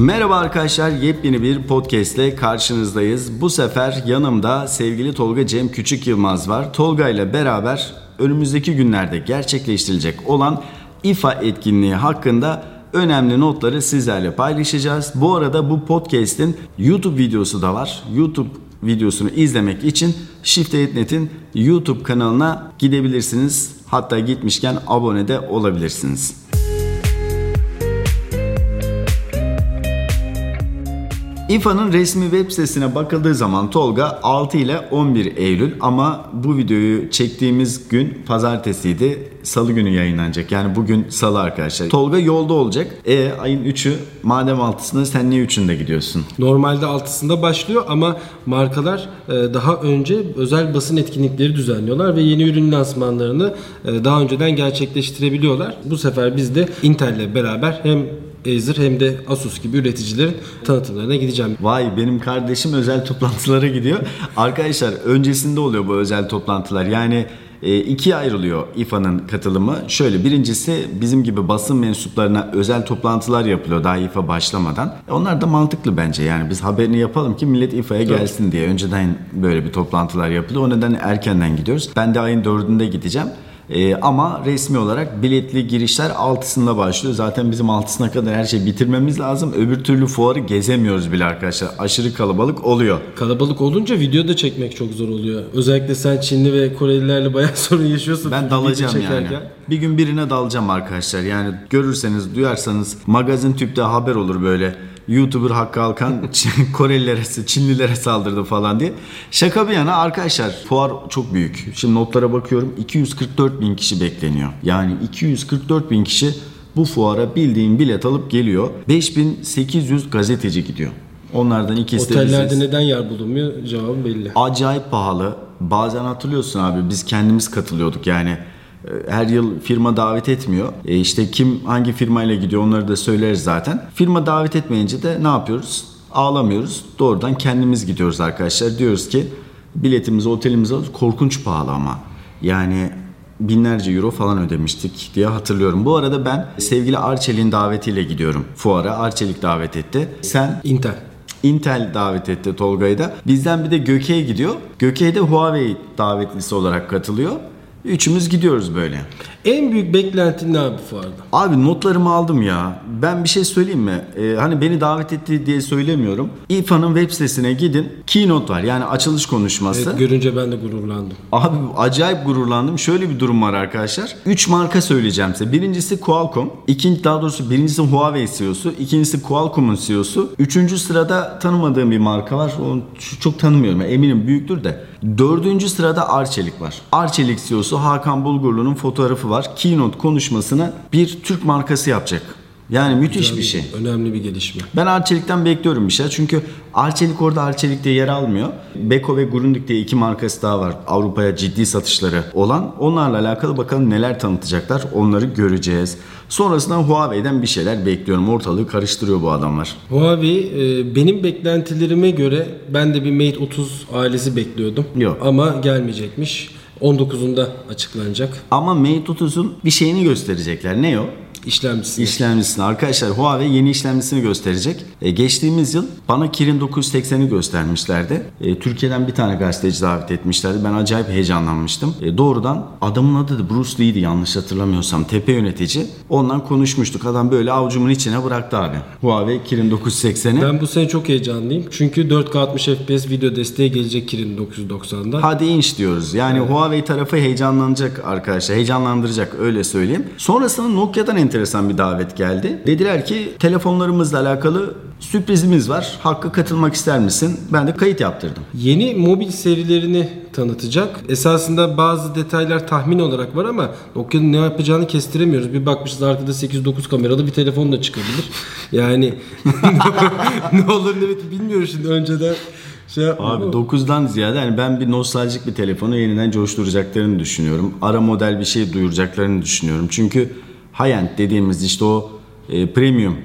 Merhaba arkadaşlar, yepyeni bir podcast ile karşınızdayız. Bu sefer yanımda sevgili Tolga Cem Küçük Yılmaz var. Tolga ile beraber önümüzdeki günlerde gerçekleştirilecek olan İFA etkinliği hakkında önemli notları sizlerle paylaşacağız. Bu arada bu podcast'in YouTube videosu da var. YouTube videosunu izlemek için Shift.net'in YouTube kanalına gidebilirsiniz. Hatta gitmişken abone de olabilirsiniz. İFA'nın resmi web sitesine bakıldığı zaman Tolga 6 ile 11 Eylül ama bu videoyu çektiğimiz gün pazartesiydi. Salı günü yayınlanacak. Yani bugün salı arkadaşlar. Tolga yolda olacak. E ayın 3'ü madem 6'sında sen niye 3'ünde gidiyorsun? Normalde 6'sında başlıyor ama markalar e, daha önce özel basın etkinlikleri düzenliyorlar ve yeni ürün lansmanlarını e, daha önceden gerçekleştirebiliyorlar. Bu sefer biz de Intel'le beraber hem Acer hem de Asus gibi üreticilerin tanıtımlarına gideceğim. Vay benim kardeşim özel toplantılara gidiyor. Arkadaşlar öncesinde oluyor bu özel toplantılar. Yani e, ikiye ayrılıyor İFA'nın katılımı. Şöyle birincisi bizim gibi basın mensuplarına özel toplantılar yapılıyor daha İFA başlamadan. E, onlar da mantıklı bence yani biz haberini yapalım ki millet İFA'ya gelsin diye. Önceden böyle bir toplantılar yapılıyor. O nedenle erkenden gidiyoruz. Ben de ayın dördünde gideceğim. Ee, ama resmi olarak biletli girişler 6'sında başlıyor. Zaten bizim 6'sına kadar her şeyi bitirmemiz lazım. Öbür türlü fuarı gezemiyoruz bile arkadaşlar. Aşırı kalabalık oluyor. Kalabalık olunca video da çekmek çok zor oluyor. Özellikle sen Çinli ve Korelilerle bayağı sorun yaşıyorsun. Ben dalacağım yani. Bir gün birine dalacağım arkadaşlar. Yani görürseniz, duyarsanız magazin tüpte haber olur böyle. YouTuber Hakkı Alkan Korelilere, Çinlilere saldırdı falan diye. Şaka bir yana arkadaşlar fuar çok büyük. Şimdi notlara bakıyorum 244 bin kişi bekleniyor. Yani 244 bin kişi bu fuara bildiğin bilet alıp geliyor. 5800 gazeteci gidiyor. Onlardan ikisi de Otellerde neden yer bulunmuyor? Cevabım belli. Acayip pahalı. Bazen hatırlıyorsun abi biz kendimiz katılıyorduk yani. E, Her yıl firma davet etmiyor. E işte kim hangi firmayla gidiyor onları da söyleriz zaten. Firma davet etmeyince de ne yapıyoruz? Ağlamıyoruz. Doğrudan kendimiz gidiyoruz arkadaşlar. Diyoruz ki biletimizi otelimizi. Korkunç pahalı ama. Yani binlerce euro falan ödemiştik diye hatırlıyorum. Bu arada ben sevgili Arçelik'in davetiyle gidiyorum fuara. Arçelik davet etti. Sen Intel. Intel davet etti Tolga'yı da. Bizden bir de Göke'ye gidiyor. Göke'ye de Huawei davetlisi olarak katılıyor. Üçümüz gidiyoruz böyle. En büyük beklentin ne abi fuarda? Abi notlarımı aldım ya. Ben bir şey söyleyeyim mi? Ee, hani beni davet etti diye söylemiyorum. İFA'nın web sitesine gidin. Keynote var yani açılış konuşması. Evet, görünce ben de gururlandım. Abi acayip gururlandım. Şöyle bir durum var arkadaşlar. 3 marka söyleyeceğim size. Birincisi Qualcomm. İkinci daha doğrusu birincisi Huawei CEO'su. İkincisi Qualcomm'un CEO'su. Üçüncü sırada tanımadığım bir marka var. Onu çok tanımıyorum. Eminim büyüktür de. Dördüncü sırada Arçelik var. Arçelik CEO'su Hakan Bulgurlu'nun fotoğrafı var. Keynote konuşmasını bir Türk markası yapacak. Yani müthiş bir şey. Önemli bir gelişme. Ben Arçelik'ten bekliyorum bir şey. Çünkü Arçelik orada Arçelik'te yer almıyor. Beko ve Grundig diye iki markası daha var. Avrupa'ya ciddi satışları olan. Onlarla alakalı bakalım neler tanıtacaklar. Onları göreceğiz. Sonrasında Huawei'den bir şeyler bekliyorum. Ortalığı karıştırıyor bu adamlar. Huawei e, benim beklentilerime göre ben de bir Mate 30 ailesi bekliyordum. Yok. Ama gelmeyecekmiş. 19'unda açıklanacak. Ama Mate 30'un bir şeyini gösterecekler. Ne o? İşlemcisi. İşlemcisini. Arkadaşlar Huawei yeni işlemcisini gösterecek. E, geçtiğimiz yıl bana Kirin 980'i göstermişlerdi. E, Türkiye'den bir tane gazeteci davet etmişlerdi. Ben acayip heyecanlanmıştım. E, doğrudan adamın adı da Bruce Lee'ydi yanlış hatırlamıyorsam. Tepe yönetici. Ondan konuşmuştuk. Adam böyle avucumun içine bıraktı abi. Huawei Kirin 980'i. Ben bu sene çok heyecanlıyım. Çünkü 4K 60 FPS video desteği gelecek Kirin 990'da. Hadi inç diyoruz. Yani Huawei tarafı heyecanlanacak arkadaşlar. Heyecanlandıracak öyle söyleyeyim. Sonrasında Nokia'dan enteresan bir davet geldi. Dediler ki telefonlarımızla alakalı sürprizimiz var. Hakkı katılmak ister misin? Ben de kayıt yaptırdım. Yeni mobil serilerini tanıtacak. Esasında bazı detaylar tahmin olarak var ama Nokia'nın ne yapacağını kestiremiyoruz. Bir bakmışız arkada 8-9 kameralı bir telefon da çıkabilir. Yani ne olur ne biter bilmiyoruz şimdi önceden. Şey Abi ama- 9'dan ziyade yani ben bir nostaljik bir telefonu yeniden coşturacaklarını düşünüyorum. Ara model bir şey duyuracaklarını düşünüyorum. Çünkü high-end dediğimiz işte o e, premium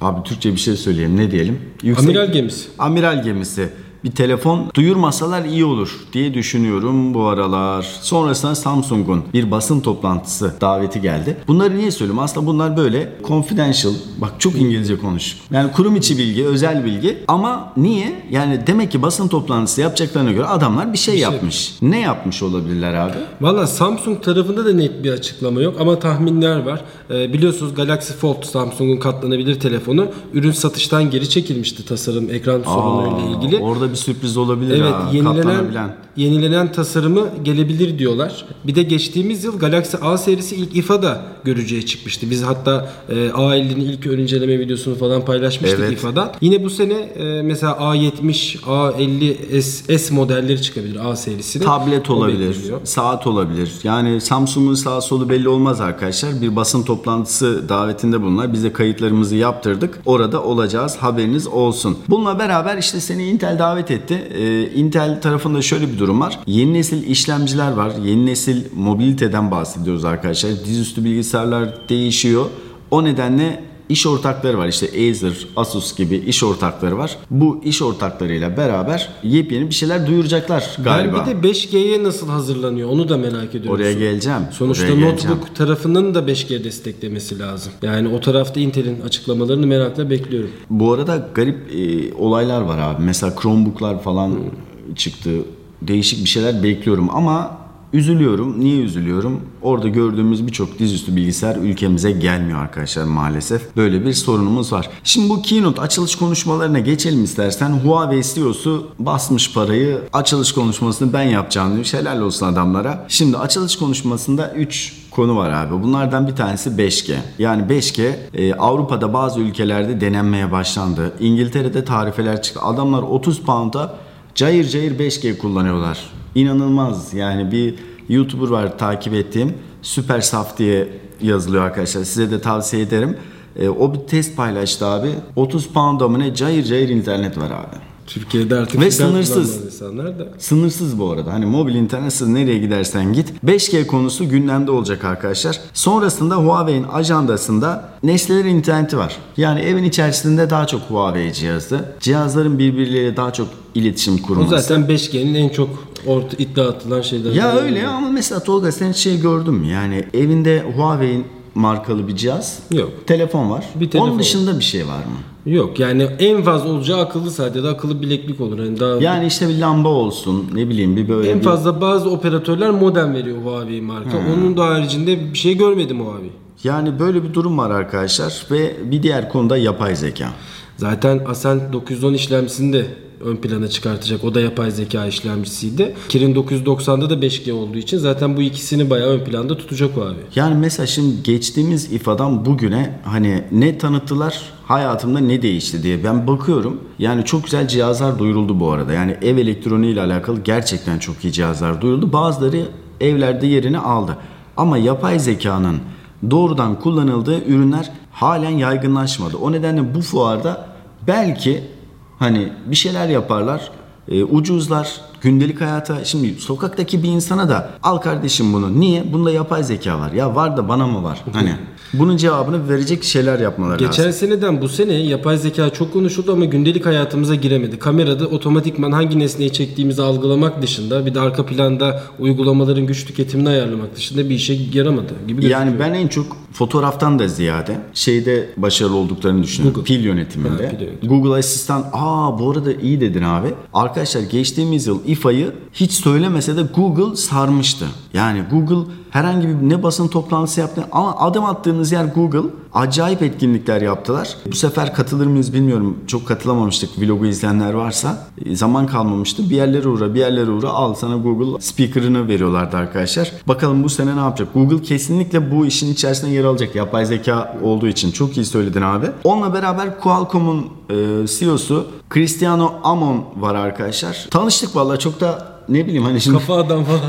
Abi Türkçe bir şey söyleyeyim ne diyelim? Amiral gemisi. Amiral gemisi bir telefon duyurmasalar iyi olur diye düşünüyorum bu aralar. Sonrasında Samsung'un bir basın toplantısı daveti geldi. Bunları niye söylüyorum? Aslında bunlar böyle confidential. Bak çok İngilizce konuş. Yani kurum içi bilgi, özel bilgi. Ama niye? Yani demek ki basın toplantısı yapacaklarına göre adamlar bir şey, yapmış. Ne yapmış olabilirler abi? Valla Samsung tarafında da net bir açıklama yok ama tahminler var. Ee, biliyorsunuz Galaxy Fold Samsung'un katlanabilir telefonu ürün satıştan geri çekilmişti tasarım ekran sorunuyla ilgili. Orada bir sürpriz olabilir Evet ha. yenilenen yenilenen tasarımı gelebilir diyorlar. Bir de geçtiğimiz yıl Galaxy A serisi ilk IFA'da görücüye çıkmıştı. Biz hatta e, A50'nin ilk ön inceleme videosunu falan paylaşmıştık Evet. IFA'dan. Yine bu sene e, mesela A70, A50 S, S modelleri çıkabilir A serisinin. Tablet olabilir, saat olabilir. Yani Samsung'un sağ solu belli olmaz arkadaşlar. Bir basın toplantısı davetinde bunlar. Biz de kayıtlarımızı yaptırdık. Orada olacağız. Haberiniz olsun. Bununla beraber işte seni Intel davet etti. Ee, Intel tarafında şöyle bir durum var. Yeni nesil işlemciler var. Yeni nesil mobiliteden bahsediyoruz arkadaşlar. Dizüstü bilgisayarlar değişiyor. O nedenle İş ortakları var işte Acer, Asus gibi iş ortakları var. Bu iş ortaklarıyla beraber yepyeni bir şeyler duyuracaklar galiba. Ben bir de 5G'ye nasıl hazırlanıyor onu da merak ediyorum. Oraya geleceğim. Sonuçta Oraya notebook geleceğim. tarafının da 5G desteklemesi lazım. Yani o tarafta Intel'in açıklamalarını merakla bekliyorum. Bu arada garip e, olaylar var abi. Mesela Chromebook'lar falan çıktı. Değişik bir şeyler bekliyorum ama üzülüyorum. Niye üzülüyorum? Orada gördüğümüz birçok dizüstü bilgisayar ülkemize gelmiyor arkadaşlar maalesef. Böyle bir sorunumuz var. Şimdi bu keynote açılış konuşmalarına geçelim istersen. Huawei CEO'su basmış parayı. Açılış konuşmasını ben yapacağım diyor. Helal olsun adamlara. Şimdi açılış konuşmasında 3 konu var abi. Bunlardan bir tanesi 5G. Yani 5G e, Avrupa'da bazı ülkelerde denenmeye başlandı. İngiltere'de tarifeler çıktı. Adamlar 30 pound'a cayır cayır 5G kullanıyorlar. İnanılmaz. Yani bir YouTuber var takip ettiğim. Süper Saf diye yazılıyor arkadaşlar. Size de tavsiye ederim. E, o bir test paylaştı abi. 30 pound'a mı ne cayır cayır internet var abi. Türkiye'de artık Ve sınırsız. insanlar da. Sınırsız bu arada. Hani mobil internetsiz nereye gidersen git. 5G konusu gündemde olacak arkadaşlar. Sonrasında Huawei'in ajandasında nesneler interneti var. Yani evin içerisinde daha çok Huawei cihazı. Cihazların birbirleriyle daha çok iletişim O kurması. zaten 5G'nin en çok orta iddia atılan şeylerden. Ya öyle ama mesela Tolga sen hiç şey gördün mü? Yani evinde Huawei'in markalı bir cihaz. Yok. Telefon var. Bir telefon. Onun dışında bir şey var mı? Yok yani en fazla olacağı akıllı saat ya da akıllı bileklik olur. Yani daha Yani işte bir lamba olsun ne bileyim bir böyle en bir... fazla bazı operatörler modem veriyor Huawei marka. Onun da haricinde bir şey görmedim Huawei. Yani böyle bir durum var arkadaşlar ve bir diğer konuda yapay zeka. Zaten Ascent 910 işlemcisini de ön plana çıkartacak. O da yapay zeka işlemcisiydi. Kirin 990'da da 5G olduğu için zaten bu ikisini bayağı ön planda tutacak o abi. Yani mesela şimdi geçtiğimiz ifadan bugüne hani ne tanıttılar hayatımda ne değişti diye ben bakıyorum. Yani çok güzel cihazlar duyuruldu bu arada. Yani ev elektroniği ile alakalı gerçekten çok iyi cihazlar duyuruldu. Bazıları evlerde yerini aldı. Ama yapay zekanın doğrudan kullanıldığı ürünler halen yaygınlaşmadı. O nedenle bu fuarda belki hani bir şeyler yaparlar, e, ucuzlar, gündelik hayata şimdi sokaktaki bir insana da al kardeşim bunu. Niye? Bunda yapay zeka var. Ya var da bana mı var? Hani bunun cevabını verecek şeyler yapmaları Geçen lazım. seneden bu sene yapay zeka çok konuşuldu ama gündelik hayatımıza giremedi. Kamerada otomatikman hangi nesneyi çektiğimizi algılamak dışında bir de arka planda uygulamaların güç tüketimini ayarlamak dışında bir işe yaramadı gibi gözüküyor. Yani ben en çok fotoğraftan da ziyade şeyde başarılı olduklarını düşünüyorum. Pil yönetiminde. Ha, pil. Google Asistan aa bu arada iyi dedin abi. Arkadaşlar geçtiğimiz yıl İFA'yı hiç söylemese de Google sarmıştı. Yani Google herhangi bir ne basın toplantısı yaptı ama adım attığınız yer Google. Acayip etkinlikler yaptılar. Bu sefer katılır mıyız bilmiyorum. Çok katılamamıştık vlogu izleyenler varsa. E, Zaman kalmamıştı. Bir yerlere uğra bir yerlere uğra al sana Google speaker'ını veriyorlardı arkadaşlar. Bakalım bu sene ne yapacak? Google kesinlikle bu işin içerisinde yer alacak. Yapay zeka olduğu için. Çok iyi söyledin abi. Onunla beraber Qualcomm'un e, CEO'su Cristiano Amon var arkadaşlar. Tanıştık vallahi çok da ne bileyim hani şimdi Kafa adam falan.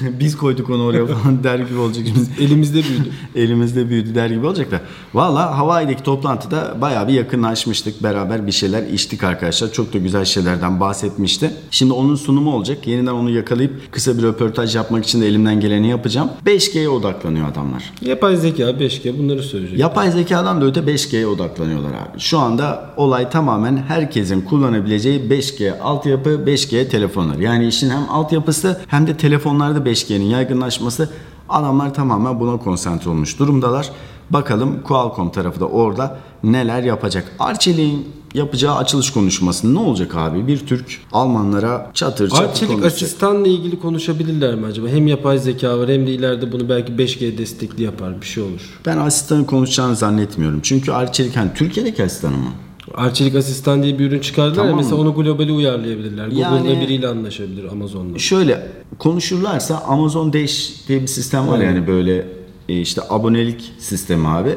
biz koyduk onu oraya falan der gibi olacak. Biz Elimizde büyüdü. elimizde büyüdü der gibi olacak da. Valla Hawaii'deki toplantıda bayağı bir yakınlaşmıştık. Beraber bir şeyler içtik arkadaşlar. Çok da güzel şeylerden bahsetmişti. Şimdi onun sunumu olacak. Yeniden onu yakalayıp kısa bir röportaj yapmak için de elimden geleni yapacağım. 5G'ye odaklanıyor adamlar. Yapay zeka, 5G bunları söyleyecek. Yapay zekadan da öte 5G'ye odaklanıyorlar abi. Şu anda olay tamamen herkesin kullanabileceği 5G altyapı, 5G telefonlar. Yani işin hem altyapısı hem de telefonlarda 5G'nin yaygınlaşması adamlar tamamen buna konsantre olmuş durumdalar. Bakalım Qualcomm tarafı da orada neler yapacak. Arçelik'in yapacağı açılış konuşması ne olacak abi? Bir Türk Almanlara çatır çatır Arçelik konuşacak. asistanla ilgili konuşabilirler mi acaba? Hem yapay zeka var hem de ileride bunu belki 5G destekli yapar bir şey olur. Ben asistanın konuşacağını zannetmiyorum. Çünkü Arçelik hani Türkiye'deki asistanı mı? Arçelik asistan diye bir ürün çıkardılar Tamam ya mesela onu globale uyarlayabilirler. Google'da Yani- biriyle anlaşabilir Amazon'la. Şöyle konuşurlarsa Amazon Dash diye bir sistem var yani böyle e, işte abonelik sistemi abi.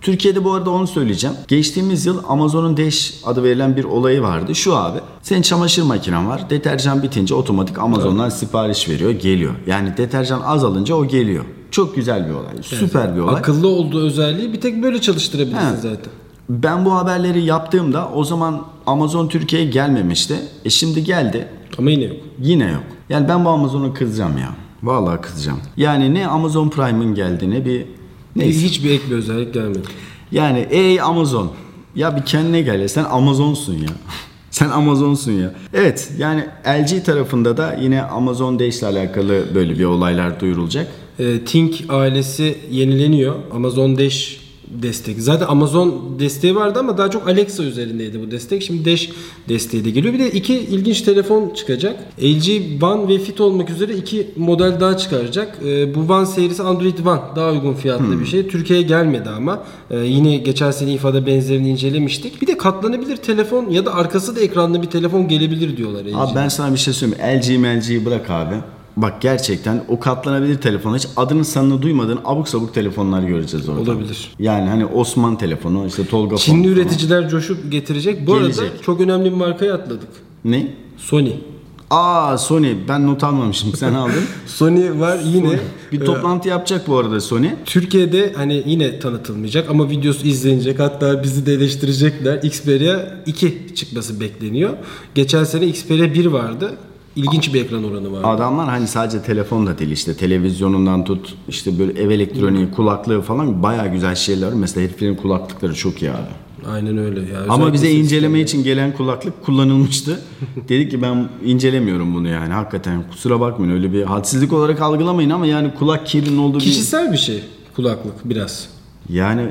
Türkiye'de bu arada onu söyleyeceğim. Geçtiğimiz yıl Amazon'un Dash adı verilen bir olayı vardı. Şu abi. Senin çamaşır makinen var. Deterjan bitince otomatik Amazon'dan sipariş veriyor, geliyor. Yani deterjan azalınca o geliyor. Çok güzel bir olay. Süper bir olay. Akıllı olduğu özelliği bir tek böyle çalıştırabilirsin He. zaten. Ben bu haberleri yaptığımda o zaman Amazon Türkiye'ye gelmemişti. E şimdi geldi. Ama yine yok. Yine yok. Yani ben bu Amazon'a kızacağım ya. Vallahi kızacağım. Yani ne Amazon Prime'ın geldi ne bir neyse. Hiçbir ek bir özellik gelmedi. Yani ey Amazon. Ya bir kendine gel ya. Sen Amazon'sun ya. Sen Amazon'sun ya. Evet yani LG tarafında da yine Amazon Dash ile alakalı böyle bir olaylar duyurulacak. E, Think ailesi yenileniyor. Amazon Dash destek. Zaten Amazon desteği vardı ama daha çok Alexa üzerindeydi bu destek. Şimdi Dash desteği de geliyor. Bir de iki ilginç telefon çıkacak. LG One ve Fit olmak üzere iki model daha çıkaracak. E, bu One serisi Android One. Daha uygun fiyatlı bir şey. Türkiye'ye gelmedi ama. E, yine geçen sene İFA'da benzerini incelemiştik. Bir de katlanabilir telefon ya da arkası da ekranlı bir telefon gelebilir diyorlar. LG. Abi ben sana bir şey söyleyeyim. LG MLG'yi bırak abi. Bak gerçekten o katlanabilir telefon hiç adını sanını duymadığın abuk sabuk telefonlar göreceğiz orada. Olabilir. Yani hani Osman telefonu işte Tolga Çinli falan. üreticiler coşup getirecek. Bu arada Gelecek. çok önemli bir markaya atladık. Ne? Sony. Aa Sony ben not almamışım sen aldın. Sony var yine. bir e, toplantı yapacak bu arada Sony. Türkiye'de hani yine tanıtılmayacak ama videosu izlenecek. Hatta bizi de eleştirecekler. Xperia 2 çıkması bekleniyor. Geçen sene Xperia 1 vardı. İlginç bir ekran oranı vardı. Adamlar hani sadece telefon da değil işte televizyonundan tut işte böyle ev elektroniği kulaklığı falan bayağı güzel şeyler. var. Mesela heriflerin kulaklıkları çok iyi abi. Aynen öyle. Ya. Ama bize inceleme için gelen kulaklık kullanılmıştı. Dedik ki ben incelemiyorum bunu yani hakikaten kusura bakmayın öyle bir hadsizlik olarak algılamayın ama yani kulak kirinin olduğu bir... Kişisel bir şey kulaklık biraz. Yani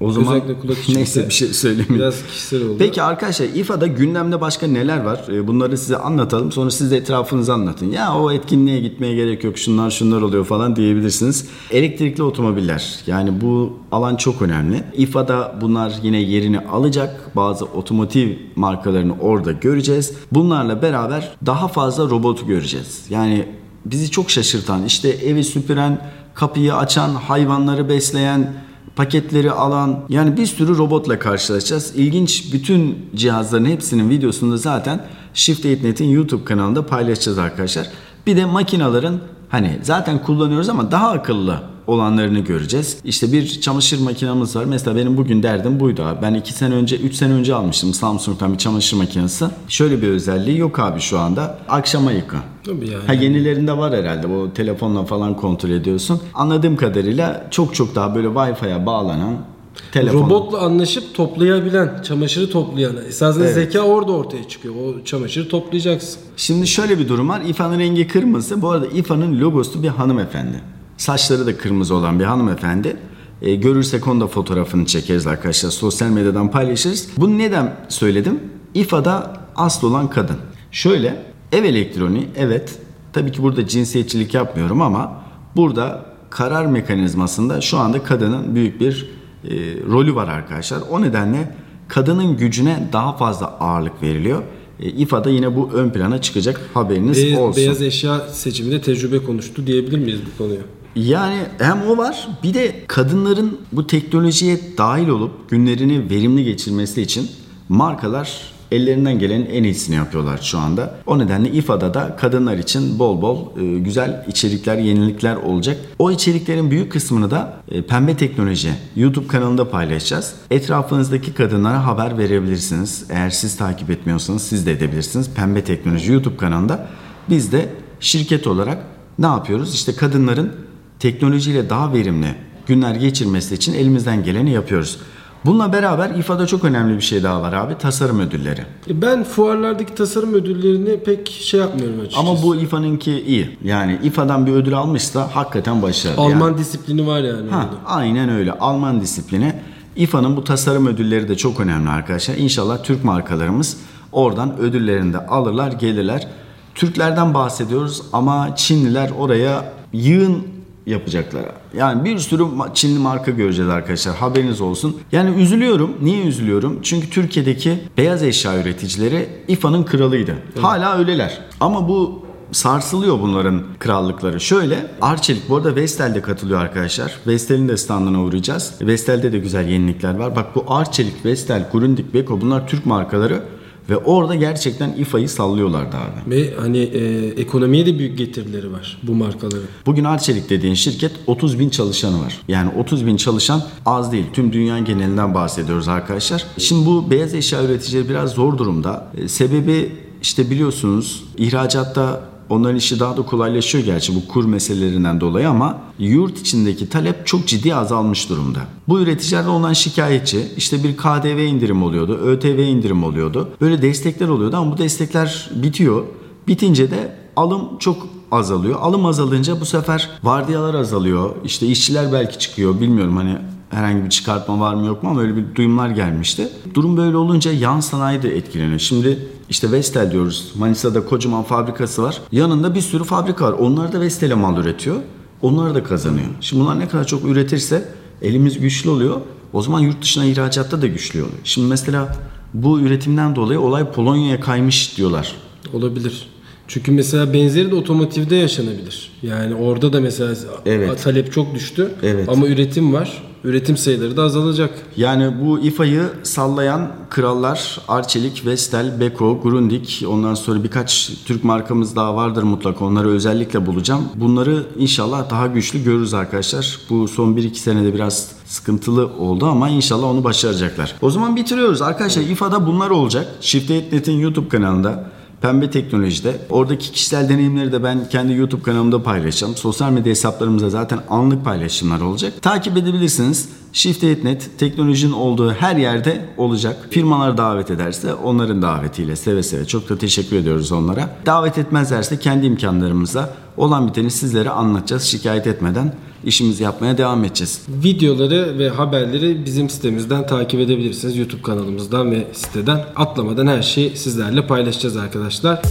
o zaman Özellikle kulak için neyse bir şey söylemeyeyim. Biraz kişisel oldu. Peki arkadaşlar İFA'da gündemde başka neler var? Ee, Bunları size anlatalım. Sonra siz de etrafınızı anlatın. Ya o etkinliğe gitmeye gerek yok. Şunlar şunlar oluyor falan diyebilirsiniz. Elektrikli otomobiller. Yani bu alan çok önemli. İFA'da bunlar yine yerini alacak. Bazı otomotiv markalarını orada göreceğiz. Bunlarla beraber daha fazla robotu göreceğiz. Yani bizi çok şaşırtan, işte evi süpüren, kapıyı açan, hayvanları besleyen, paketleri alan yani bir sürü robotla karşılaşacağız. İlginç bütün cihazların hepsinin videosunu da zaten Shift 8net'in YouTube kanalında paylaşacağız arkadaşlar. Bir de makinaların hani zaten kullanıyoruz ama daha akıllı olanlarını göreceğiz. İşte bir çamaşır makinamız var. Mesela benim bugün derdim buydu abi. Ben 2 sene önce 3 sene önce almıştım Samsung'dan bir çamaşır makinesi. Şöyle bir özelliği yok abi şu anda. Akşama yıka. Tabii yani. Ha yenilerinde var herhalde. Bu telefonla falan kontrol ediyorsun. Anladığım kadarıyla çok çok daha böyle Wi-Fi'ye bağlanan telefon. Robotla anlaşıp toplayabilen, çamaşırı toplayan. Esasında zeka orada ortaya çıkıyor. O çamaşırı toplayacaksın. Şimdi şöyle bir durum var. İFA'nın rengi kırmızı. Bu arada İFA'nın logosu bir hanımefendi. Saçları da kırmızı olan bir hanımefendi. E, görürsek onu da fotoğrafını çekeriz arkadaşlar. Sosyal medyadan paylaşırız. Bunu neden söyledim? İFA'da asıl olan kadın. Şöyle ev elektroniği evet tabii ki burada cinsiyetçilik yapmıyorum ama burada karar mekanizmasında şu anda kadının büyük bir e, rolü var arkadaşlar. O nedenle kadının gücüne daha fazla ağırlık veriliyor. E, İFA'da yine bu ön plana çıkacak haberiniz Beyaz, olsun. beyaz eşya seçiminde tecrübe konuştu diyebilir miyiz bu konuya? Yani hem o var bir de kadınların bu teknolojiye dahil olup günlerini verimli geçirmesi için markalar Ellerinden gelenin en iyisini yapıyorlar şu anda. O nedenle İFA'da da kadınlar için bol bol e, güzel içerikler, yenilikler olacak. O içeriklerin büyük kısmını da e, Pembe Teknoloji YouTube kanalında paylaşacağız. Etrafınızdaki kadınlara haber verebilirsiniz. Eğer siz takip etmiyorsanız siz de edebilirsiniz. Pembe Teknoloji YouTube kanalında biz de şirket olarak ne yapıyoruz? İşte kadınların teknolojiyle daha verimli günler geçirmesi için elimizden geleni yapıyoruz. Bununla beraber İFA'da çok önemli bir şey daha var abi. Tasarım ödülleri. E, Ben fuarlardaki tasarım ödüllerini pek şey yapmıyorum açıkçası. Ama bu İFA'nınki iyi. Yani İFA'dan bir ödül almışsa hakikaten başarılı. Alman Yani. disiplini var yani. Ha, orada. aynen öyle. Alman disiplini. İFA'nın bu tasarım ödülleri de çok önemli arkadaşlar. İnşallah Türk markalarımız oradan ödüllerini de alırlar, gelirler. Türklerden bahsediyoruz ama Çinliler oraya yığın yapacaklar. Yani bir sürü Çinli marka göreceğiz arkadaşlar. Haberiniz olsun. Yani üzülüyorum. Niye üzülüyorum? Çünkü Türkiye'deki beyaz eşya üreticileri İFA'nın kralıydı. Hala öyleler. Ama bu sarsılıyor bunların krallıkları. Şöyle Arçelik bu arada Vestel'de katılıyor arkadaşlar. Vestel'in de standına uğrayacağız. Vestel'de de güzel yenilikler var. Bak bu Arçelik, Vestel, Grundig, Beko bunlar Türk markaları ve orada gerçekten İFA'yı sallıyorlardı abi. Ve hani e, ekonomiye de büyük getirileri var bu markaların. Bugün Arçelik dediğin şirket 30 bin çalışanı var. Yani 30 bin çalışan az değil. Tüm dünya genelinden bahsediyoruz arkadaşlar. Şimdi bu beyaz eşya üreticileri biraz zor durumda. E, sebebi işte biliyorsunuz ihracatta onların işi daha da kolaylaşıyor gerçi bu kur meselelerinden dolayı ama yurt içindeki talep çok ciddi azalmış durumda. Bu üreticiler de ondan şikayetçi. İşte bir KDV indirim oluyordu, ÖTV indirim oluyordu. Böyle destekler oluyordu ama bu destekler bitiyor. Bitince de alım çok azalıyor. Alım azalınca bu sefer vardiyalar azalıyor. İşte işçiler belki çıkıyor. Bilmiyorum hani herhangi bir çıkartma var mı yok mu ama öyle bir duyumlar gelmişti. Durum böyle olunca yan sanayi de etkileniyor. Şimdi işte Vestel diyoruz. Manisa'da kocaman fabrikası var. Yanında bir sürü fabrika var. Onlar da Vestel'e mal üretiyor. Onlar da kazanıyor. Şimdi bunlar ne kadar çok üretirse elimiz güçlü oluyor. O zaman yurt dışına ihracatta da güçlü oluyor. Şimdi mesela bu üretimden dolayı olay Polonya'ya kaymış diyorlar. Olabilir. Çünkü mesela benzeri de otomotivde yaşanabilir. Yani orada da mesela Evet. talep çok düştü Evet. ama üretim var. Üretim sayıları da azalacak. Yani bu İFA'yı sallayan krallar Arçelik, Vestel, Beko, Grundig ondan sonra birkaç Türk markamız daha vardır mutlaka onları özellikle bulacağım. Bunları inşallah daha güçlü görürüz arkadaşlar. Bu son 1-2 senede biraz sıkıntılı oldu ama inşallah onu başaracaklar. O zaman bitiriyoruz arkadaşlar. İFA'da bunlar olacak. Shift8net'in YouTube kanalında. Pembe Teknoloji'de. Oradaki kişisel deneyimleri de ben kendi YouTube kanalımda paylaşacağım. Sosyal medya hesaplarımızda zaten anlık paylaşımlar olacak. Takip edebilirsiniz. Shift8net teknolojinin olduğu her yerde olacak. Firmalar davet ederse onların davetiyle seve seve çok da teşekkür ediyoruz onlara. Davet etmezlerse kendi imkanlarımızla olan biteni sizlere anlatacağız. Şikayet etmeden işimizi yapmaya devam edeceğiz. Videoları ve haberleri bizim sitemizden takip edebilirsiniz. YouTube kanalımızdan ve siteden. Atlamadan her şeyi sizlerle paylaşacağız arkadaşlar.